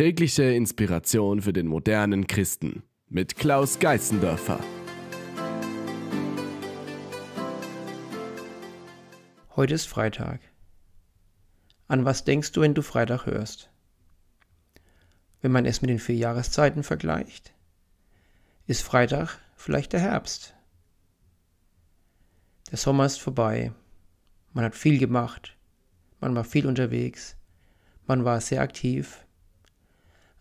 Tägliche Inspiration für den modernen Christen mit Klaus Geißendörfer. Heute ist Freitag. An was denkst du, wenn du Freitag hörst? Wenn man es mit den vier Jahreszeiten vergleicht, ist Freitag vielleicht der Herbst. Der Sommer ist vorbei. Man hat viel gemacht. Man war viel unterwegs. Man war sehr aktiv.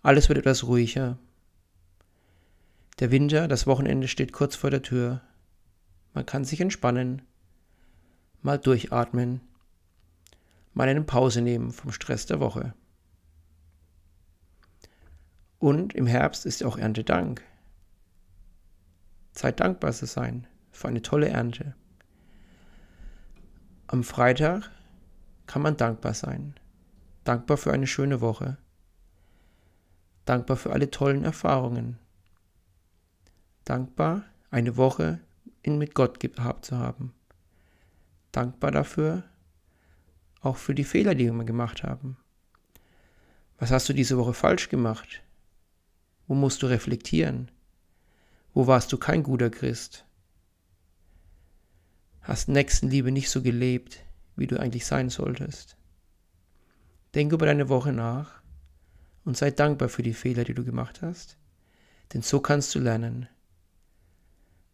Alles wird etwas ruhiger. Der Winter, das Wochenende steht kurz vor der Tür. Man kann sich entspannen, mal durchatmen, mal eine Pause nehmen vom Stress der Woche. Und im Herbst ist auch Erntedank. Zeit dankbar zu sein für eine tolle Ernte. Am Freitag kann man dankbar sein. Dankbar für eine schöne Woche. Dankbar für alle tollen Erfahrungen. Dankbar, eine Woche in mit Gott gehabt zu haben. Dankbar dafür, auch für die Fehler, die wir gemacht haben. Was hast du diese Woche falsch gemacht? Wo musst du reflektieren? Wo warst du kein guter Christ? hast Nächstenliebe nicht so gelebt, wie du eigentlich sein solltest. Denk über deine Woche nach und sei dankbar für die Fehler, die du gemacht hast, denn so kannst du lernen.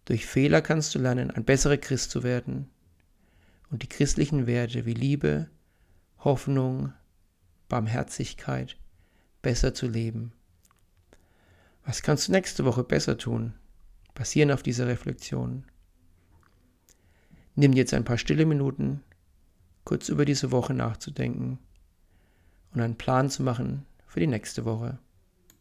Durch Fehler kannst du lernen, ein besserer Christ zu werden und die christlichen Werte wie Liebe, Hoffnung, Barmherzigkeit besser zu leben. Was kannst du nächste Woche besser tun? Basieren auf dieser Reflexion. Nimm jetzt ein paar stille Minuten, kurz über diese Woche nachzudenken und einen Plan zu machen für die nächste Woche.